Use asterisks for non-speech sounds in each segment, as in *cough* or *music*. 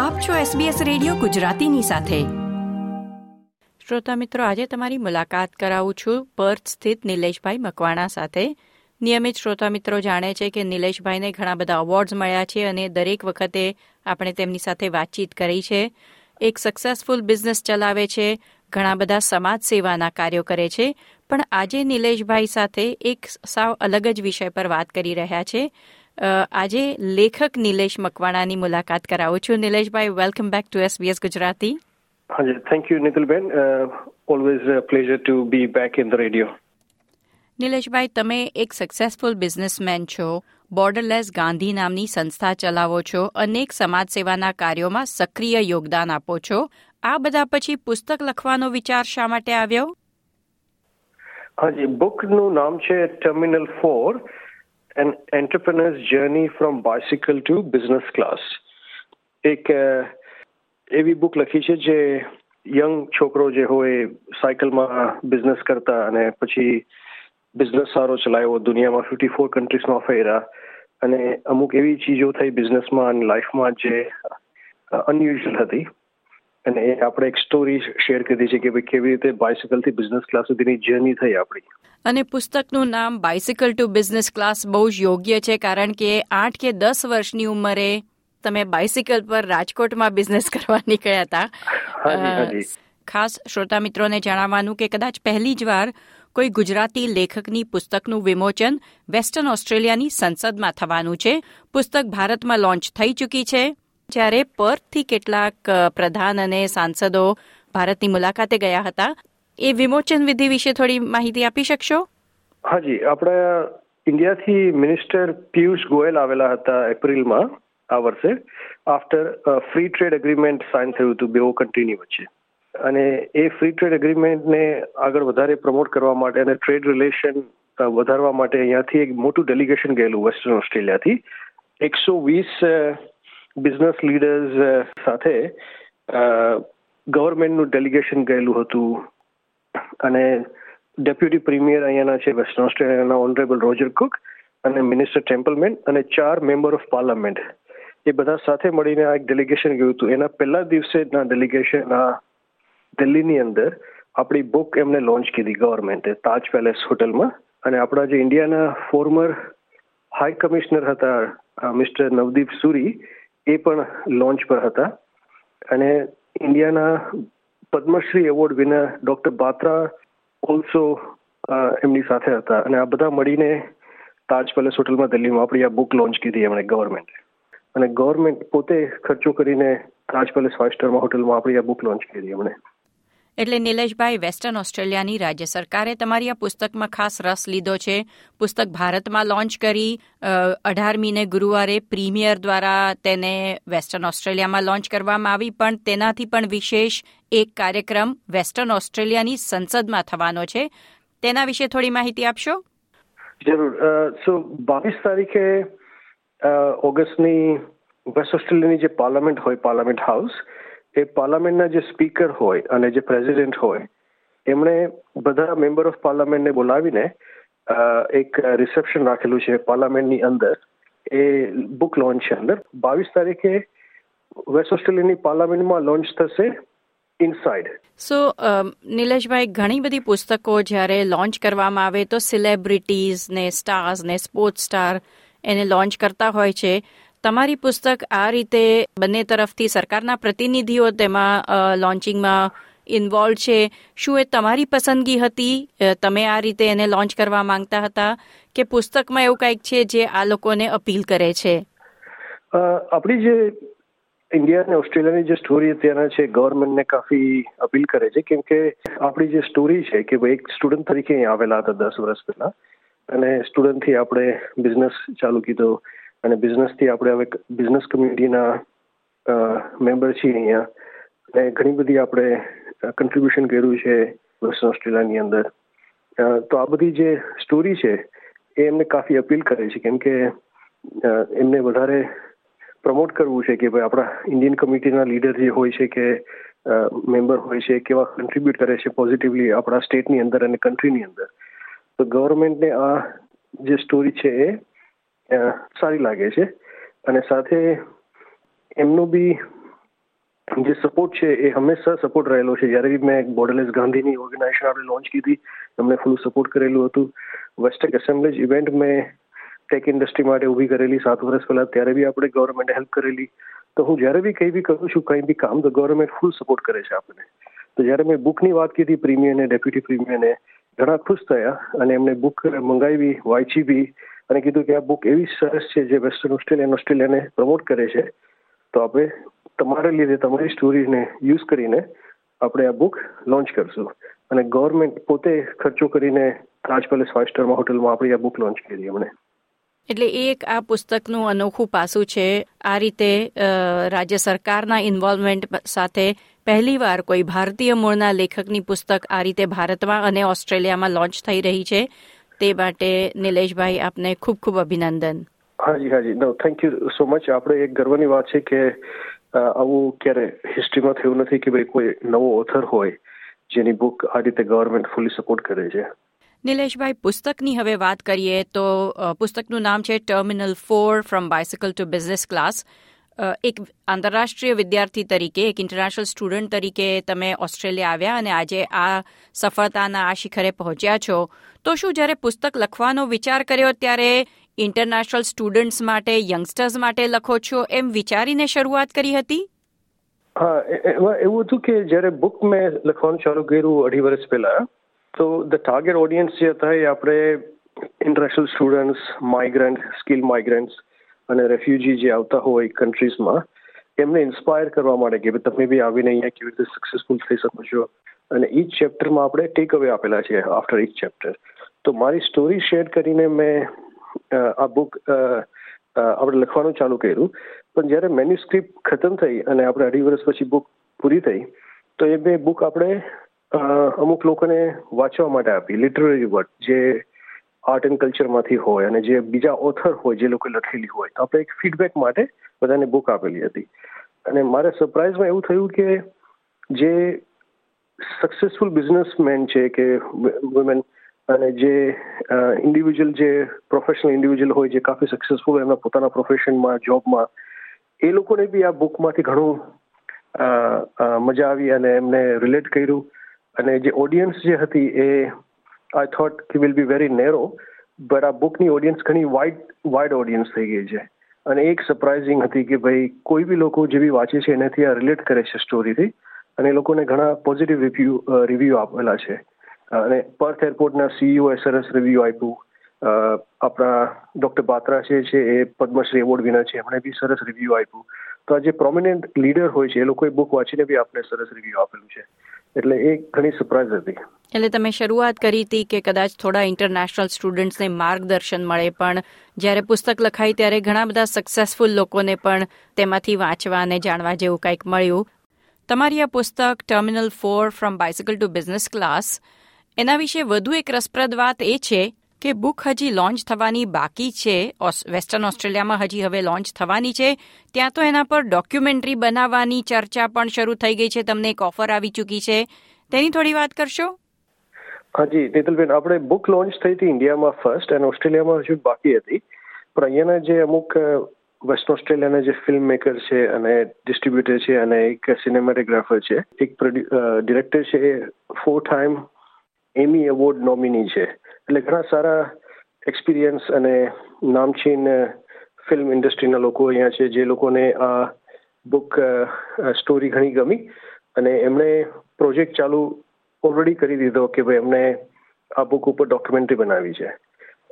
આપ છો SBS radio ગુજરાતીની સાથે. શ્રોતા મિત્રો, આજે તમારી મુલાકાત કરાવું છું પર્થ સ્થિત નિલેશભાઈ મકવાણા સાથે. નિયમિત શ્રોતા મિત્રો જાણે છે કે નિલેશભાઈને ઘણા બધા અવોર્ડ્સ મળ્યા છે અને દરેક વખતે આપણે તેમની સાથે વાતચીત કરી છે. એક સક્સેસફુલ બિઝનેસ ચલાવે છે, ઘણા બધા સમાજ સેવાના કાર્યો કરે છે. પણ આજે નિલેશભાઈ સાથે એક સાવ અલગ જ વિષય પર વાત કરી રહ્યા છે. આજે લેખક નિલેશ મકવાણાની મુલાકાત કરાવું છું. Nileshbhai welcome back to SBS Gujarati હાજી thank you Nitilben always pleasure to be back in the radio Nileshbhai તમે એક સક્સેસફુલ બિઝનેસમેન છો. બોર્ડરલેસ ગાંધી નામની સંસ્થા ચલાવો છો. અનેક સમાજ સેવાના કાર્યોમાં સક્રિય યોગદાન આપો છો. આ બધા પછી પુસ્તક લખવાનો વિચાર શા માટે આવ્યો? હાજી બુકનું નામ છે terminal four an entrepreneur's journey from bicycle to business class. એક એવી બુક લખી છે જે યંગ છોકરો જે હોય સાયકલમાં બિઝનેસ કરતા અને પછી બિઝનેસ સારો ચલાવ્યો દુનિયામાં ફિફ્ટી ફોર કન્ટ્રીઝમાં ફેર્યા અને અમુક એવી ચીજો થઈ બિઝનેસમાં અને લાઈફમાં જે અનયુઝ્યુઅલ હતી અને એ આપણે એક સ્ટોરી શેર કરી છે કે ભાઈ કેવી રીતે બાઇસિકલથી બિઝનેસ ક્લાસ સુધીની જર્ની થઈ આપણી. અને પુસ્તકનું નામ બાઇસિકલ ટુ બિઝનેસ ક્લાસ બહુ જ યોગ્ય છે કારણ કે આઠ કે દસ વર્ષની ઉંમરે તમે બાઇસિકલ પર રાજકોટમાં બિઝનેસ *laughs* કરવા નીકળ્યા હતા. ખાસ શ્રોતા મિત્રોને જણાવવાનું કે કદાચ પહેલી જ વાર કોઈ ગુજરાતી લેખકની પુસ્તકનું વિમોચન વેસ્ટર્ન ઓસ્ટ્રેલિયાની સંસદમાં થવાનું છે. પુસ્તક ભારતમાં લોન્ચ થઈ ચૂકી છે. જ્યારે પર્થથી કેટલાક પ્રધાન અને સાંસદો ભારતની મુલાકાતે ગયા હતા. એ વિમોચન વિધિ વિશે થોડી માહિતી આપી શકશો? હાજી, આપણા ઇન્ડિયાથી મિનિસ્ટર પિયુષ ગોયલ આવેલા હતા એપ્રિલમાં આ વર્ષે after free trade agreement sign થયું હતું, બેઓ કન્ટ્રીની વચ્ચે. અને એ ફ્રી ટ્રેડ એગ્રીમેન્ટને આગળ વધારે પ્રમોટ કરવા માટે અને ટ્રેડ રિલેશન વધારવા માટે અહીંયાથી એક મોટું ડેલિગેશન ગયેલું વેસ્ટર્ન ઓસ્ટ્રેલિયાથી એકસો વીસ બિઝનેસ લીડર્સ સાથે ગવર્મેન્ટનું ડેલિગેશન ગયેલું હતું. અને ડેપ્યુટી પ્રીમિયર અહીંયાના છે વેસ્ટર્ન ઓસ્ટ્રેલિયાના ઓનરેબલ રોજર કુક અને મિનિસ્ટર ટેમ્પલમેન અને ચાર મેમ્બર ઓફ પાર્લામેન્ટ એ બધા સાથે મળીને આ એક ડેલિગેશન ગયું હતું. એના પહેલા દિવસે ના ડેલિગેશન આ દિલ્હીની અંદર આપણી બુક એમને લોન્ચ કીધી ગવર્મેન્ટે તાજ પેલેસ હોટલમાં અને આપણા જે ઇન્ડિયાના ફોર્મર હાઈ કમિશનર હતા મિસ્ટર નવદીપ સુરી એ પણ લોન્ચ પર હતા. અને ઇન્ડિયાના Padmashri award winner doctor Batra also એમની સાથે હતા. અને આ બધા મળીને તાજ પેલેસ હોટલમાં દિલ્હીમાં આપણી આ બુક લોન્ચ કીધી એમણે ગવર્મેન્ટે અને ગવર્મેન્ટ પોતે ખર્ચો કરીને તાજ પેલેસ ફાઇવ સ્ટારમાં હોટલમાં આપણી આ બુક લોન્ચ કરી એમણે. એટલે નિલેશભાઈ વેસ્ટર્ન ઓસ્ટ્રેલિયાની રાજ્ય સરકારે તમારી આ પુસ્તકમાં ખાસ રસ લીધો છે. પુસ્તક ભારતમાં લોન્ચ કરી અઢારમીને ગુરુવારે પ્રીમિયર દ્વારા તેને વેસ્ટર્ન ઓસ્ટ્રેલિયામાં લોન્ચ કરવામાં આવી, પણ તેનાથી પણ વિશેષ એક કાર્યક્રમ વેસ્ટર્ન ઓસ્ટ્રેલિયાની સંસદમાં થવાનો છે. તેના વિશે થોડી માહિતી આપશો? જરૂર. સો બાવીસ તારીખે ઓગસ્ટની વેસ્ટ ઓસ્ટ્રેલિયાની જે પાર્લામેન્ટ હોય પાર્લામેન્ટ હાઉસ એ પાર્લામેન્ટના જે સ્પીકર હોય અને જે પ્રેસિડેન્ટ હોય, એમણે બધા મેમ્બર ઓફ પાર્લામેન્ટને બોલાવીને એક રિસેપ્શન રાખેલું છે પાર્લામેન્ટની અંદર. એ બુક લોન્ચ છે અંદર. બાવીસ તારીખે વેસ્ટ ઓસ્ટ્રેલિયાની પાર્લામેન્ટમાં લોન્ચ થશે ઇનસાઇડ. સો નિલેશભાઈ, ઘણી બધી પુસ્તકો જ્યારે લોન્ચ કરવામાં આવે તો સિલેબ્રિટીઝ ને સ્ટાર્સ ને સ્પોર્ટ્સ સ્ટાર એને લોન્ચ કરતા હોય છે. તમારી પુસ્તક આ રીતે બંને તરફથી સરકારના પ્રતિનિધિઓ તેમાં લોન્ચિંગમાં ઇન્વોલ્વ છે. શું એ તમારી પસંદગી હતી? તમે આ રીતે એને લોન્ચ કરવા માંગતા હતા? કે પુસ્તકમાં એવું કંઈક છે જે આ લોકોને અપીલ કરે છે? આપણી જે ઇન્ડિયા અને ઓસ્ટ્રેલિયાની જે સ્ટોરી અત્યારના છે ગવર્મેન્ટને કાફી અપીલ કરે છે. કેમ કે આપણી જે સ્ટોરી છે કે ભાઈ એક સ્ટુડન્ટ તરીકે અહીં આવેલા હતા દસ વર્ષ પહેલા. અને સ્ટુડન્ટથી આપણે બિઝનેસ ચાલુ કીધો. અને બિઝનેસથી આપણે હવે બિઝનેસ કમ્યુનિટીના મેમ્બર છીએ અહીંયા. અને ઘણી બધી આપણે કન્ટ્રીબ્યુશન કર્યું છે વેસ્ટર્ન ઓસ્ટ્રેલિયાની અંદર. તો આ બધી જે સ્ટોરી છે, એ એમને કાફી અપીલ કરે છે. કેમ કે એમને વધારે પ્રમોટ કરવું છે કે ભાઈ આપણા ઇન્ડિયન કમ્યુનિટીના લીડર જે હોય છે કે મેમ્બર હોય છે, કેવા કન્ટ્રીબ્યુટ કરે છે પોઝિટિવલી આપણા સ્ટેટની અંદર અને કન્ટ્રીની અંદર. તો ગવર્મેન્ટને આ જે સ્ટોરી છે એ સારી લાગે છે. અને સાથે એમનો બી જે સપોર્ટ છે એ હંમેશા સપોર્ટ રહેલો છે. જ્યારે બી મેં બોર્ડરલેસ ગાંધીની ઓર્ગેનાઇઝેશન આપણે લોન્ચ કીધી એમને ફૂલ સપોર્ટ કરેલું હતું. વેસ્ટેક એસેમ્બલેજ ઇવેન્ટ મેં ટેક ઇન્ડસ્ટ્રી માટે ઊભી કરેલી. સાત વર્ષ પહેલા ત્યારે બી આપણે ગવર્મેન્ટે હેલ્પ કરેલી. તો હું જ્યારે બી કંઈ બી કરું છું, કંઈ બી કામ, તો ગવર્મેન્ટ ફૂલ સપોર્ટ કરે છે આપણને. તો જ્યારે મેં બુકની વાત કીધી, પ્રીમિયરને ડેપ્યુટી પ્રીમિયરને, ઘણા ખુશ થયા અને એમને બુક મંગાવી, વાંચી બી. અને કીધું કે આ બુક એવી સરસ છે જે વેસ્ટર્ન ઓસ્ટ્રેલિયન ઓસ્ટ્રેલિયાને પ્રમોટ કરે છે. તો આપણે તમારા લીધે તમારી સ્ટોરીને યુઝ કરીને આપણે આ બુક લોન્ચ કરશું. અને ગવર્મેન્ટ પોતે ખર્ચો કરીને તાજ પેલેસ ફાઇવ સ્ટારમાં હોટલમાં આપણી આ બુક લોન્ચ કરી અમને એટલે એક આ પુસ્તકનું અનોખું પાસું છે. આ રીતે રાજ્ય સરકારના ઇન્વોલ્વમેન્ટ સાથે પહેલીવાર કોઈ ભારતીય મૂળના લેખકની પુસ્તક આ રીતે ભારતમાં અને ઓસ્ટ્રેલિયામાં લોન્ચ થઈ રહી છે. તે માટે નિલેશભાઈ આપને ખૂબ ખૂબ અભિનંદન. હાજી હાજી. No thank you so much આપણે એક ગર્વની વાત છે કે આવું ક્યારે હિસ્ટ્રીમાં થયું નથી કે ભાઈ કોઈ નવો ઓથર હોય જેની બુક આ રીતે ગવર્મેન્ટ ફૂલી સપોર્ટ કરે છે. નિલેશભાઈ પુસ્તકની હવે વાત કરીએ તો પુસ્તકનું નામ છે terminal four from bicycle to business class એક આંતરરાષ્ટ્રીય વિદ્યાર્થી તરીકે, એક ઇન્ટરનેશનલ સ્ટુડન્ટ તરીકે તમે ઓસ્ટ્રેલિયા આવ્યા અને આજે આ સફળતાના આ શિખરે પહોંચ્યા છો. તો શું જ્યારે પુસ્તક લખવાનો વિચાર કર્યો ત્યારે ઇન્ટરનેશનલ સ્ટુડન્ટ્સ માટે યંગસ્ટર્સ માટે લખો છો એમ વિચારીને શરૂઆત કરી હતી? હા એવું હતું કે જ્યારે બુક મેં લખવાનું ચાલુ કર્યું અઢી વર્ષ પહેલા, તો ધ ટાર્ગેટ ઓડિયન્સ જે હતા એ આપણે international students migrant skill migrants અને રેફ્યુજી જે આવતા હોય કન્ટ્રીઝમાં એમને ઇન્સ્પાયર કરવા માટે કે તમે બી આવીને અહીંયા કેવી રીતે સક્સેસફુલ થઈ શકો છો. અને ઈચ ચેપ્ટરમાં આપણે ટેક અવે આપેલા છે આફ્ટર ઈચ ચેપ્ટર તો મારી સ્ટોરી શેર કરીને મેં આ બુક આપણે લખવાનું ચાલુ કર્યું. પણ જ્યારે મેન્યુસ્ક્રિપ્ટ ખતમ થઈ અને આપણે અઢી વર્ષ પછી બુક પૂરી થઈ, તો એ બે બુક આપણે અમુક લોકોને વાંચવા માટે આપી. લિટરરી વર્ડ જે આર્ટ એન્ડ કલ્ચરમાંથી હોય અને જે બીજા ઓથર હોય, જે લોકો લખેલી હોય, તો આપણે એક ફીડબેક માટે બધાને બુક આપેલી હતી. અને મારે સરપ્રાઇઝમાં એવું થયું કે જે સક્સેસફુલ બિઝનેસમેન છે કે વુમેન અને જે ઇન્ડિવિજ્યુઅલ જે પ્રોફેશનલ ઇન્ડિવિજ્યુઅલ હોય, જે કાફી સક્સેસફુલ એમના પોતાના પ્રોફેશનમાં જોબમાં એ લોકોને બી આ બુકમાંથી ઘણું મજા આવી અને એમને રિલેટ કર્યું. અને જે ઓડિયન્સ જે હતી એ I thought he will be very narrow but આ બુકની ઓડિયન્સ ઘણી વાઇડ વાઇડ ઓડિયન્સ થઈ ગઈ છે. અને એક સરપ્રાઇઝિંગ હતી કે ભાઈ કોઈ બી લોકો જે બી વાંચે છે એનાથી આ રિલેટ કરે છે સ્ટોરીથી અને લોકોને ઘણા પોઝિટિવ રિવ્યુ રિવ્યુ આપેલા છે. અને પર્થ એરપોર્ટના સીઈઓ એ સરસ રિવ્યુ આપ્યું. આપણા ડોક્ટર બાત્રા છે એ પદ્મશ્રી એવોર્ડ વિનર છે, એમણે બી સરસ રિવ્યુ આપ્યું. જે પ્રોમિનેન્ટ લીડર હોય છે, એ લોકોએ બુક વાંચીને બી આપણે સરસ રિવ્યુ આપેલું છે. એટલે એ ઘણી સરપ્રાઇઝ હતી. એટલે તમે શરૂઆત કરી હતી કે કદાચ થોડા ઇન્ટરનેશનલ સ્ટુડન્ટ્સને માર્ગદર્શન મળે, પણ જ્યારે પુસ્તક લખાઈ ત્યારે ઘણા બધા સક્સેસફુલ લોકોને પણ તેમાંથી વાંચવા અને જાણવા જેવું કંઈક મળ્યું. તમારી આ પુસ્તક terminal four from bicycle to business class એના વિશે વધુ એક રસપ્રદ વાત એ છે કે બુક હજી લોન્ચ થવાની બાકી છે. વેસ્ટર્ન ઓસ્ટ્રેલિયામાં હજી હવે લોન્ચ થવાની છે. ત્યાં તો એના પર ડોક્યુમેન્ટરી બનાવવાની ચર્ચા પણ શરૂ થઈ ગઈ છે. તમને એક ઓફર આવી ચૂકી છે. તેની થોડી વાત કરશો? હાજી નેતલબેન આપણે બુક લોન્ચ થઈ હતી ઇન્ડિયામાં ફર્સ્ટ અને ઓસ્ટ્રેલિયામાં હજુ બાકી હતી. પણ અહીંયાના જે અમુક વેસ્ટ ઓસ્ટ્રેલિયાના જે ફિલ્મ મેકર છે અને ડિસ્ટ્રીબ્યુટર છે અને એક સિનેમેટોગ્રાફર છે, એક ડિરેક્ટર છે એ four time Emmy award nominee છે. એટલે ઘણા સારા એક્સપિરિયન્સ અને નામચીન ફિલ્મ ઇન્ડસ્ટ્રીના લોકો અહીંયા છે જે લોકોને આ બુક સ્ટોરી ઘણી ગમી અને એમણે પ્રોજેક્ટ ચાલુ ઓલરેડી કરી દીધો કે ભાઈ એમને આ બુક ઉપર ડોક્યુમેન્ટરી બનાવી છે.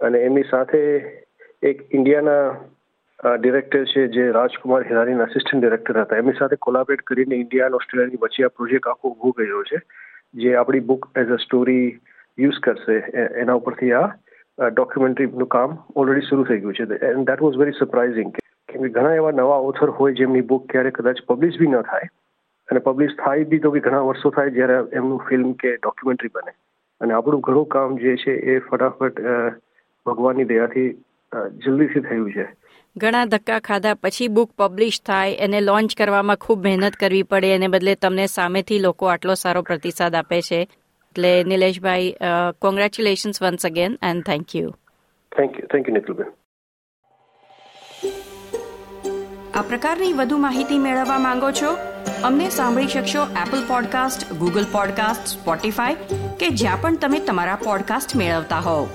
અને એમની સાથે એક ઇન્ડિયાના ડિરેક્ટર છે જે રાજકુમાર હિરાની આસિસ્ટન્ટ ડિરેક્ટર હતા. એમની સાથે કોલાબરેટ કરીને ઇન્ડિયા અને ઓસ્ટ્રેલિયાની વચ્ચે આ પ્રોજેક્ટ આખો ઊભો કર્યો છે. જે આપણી book as a story use કરશે એના ઉપરથી આ ડોક્યુમેન્ટરીનું કામ ઓલરેડી શરૂ થઈ ગયું છે. And that was very surprising કેમ કે ઘણા એવા નવા ઓથર હોય જેમની બુક ક્યારે કદાચ પબ્લિશ બી ન થાય અને પબ્લિશ થાય બી તો બી ઘણા વર્ષો થાય જ્યારે એમનું ફિલ્મ કે ડોક્યુમેન્ટરી બને. અને આપણું ઘણું કામ જે છે એ ફટાફટ ભગવાનની દયાથી જલ્દીથી થયું છે. ઘણા ધક્કા ખાધા, પછી બુક પબ્લિશ થાય, એને લોન્ચ કરવામાં ખૂબ મહેનત કરવી પડે, એને બદલે તમને સામેથી લોકો આટલો સારો પ્રતિસાદ આપે છે. એટલે Nileshbhai congratulations once again and thank you thank you thank you Nikhilben આ પ્રકારની વધુ માહિતી મેળવવા માંગો છો અમને સાંભળી શકશો Apple podcast Google podcast Spotify કે જ્યાં પણ તમે તમારા પોડકાસ્ટ મેળવતા હોવ.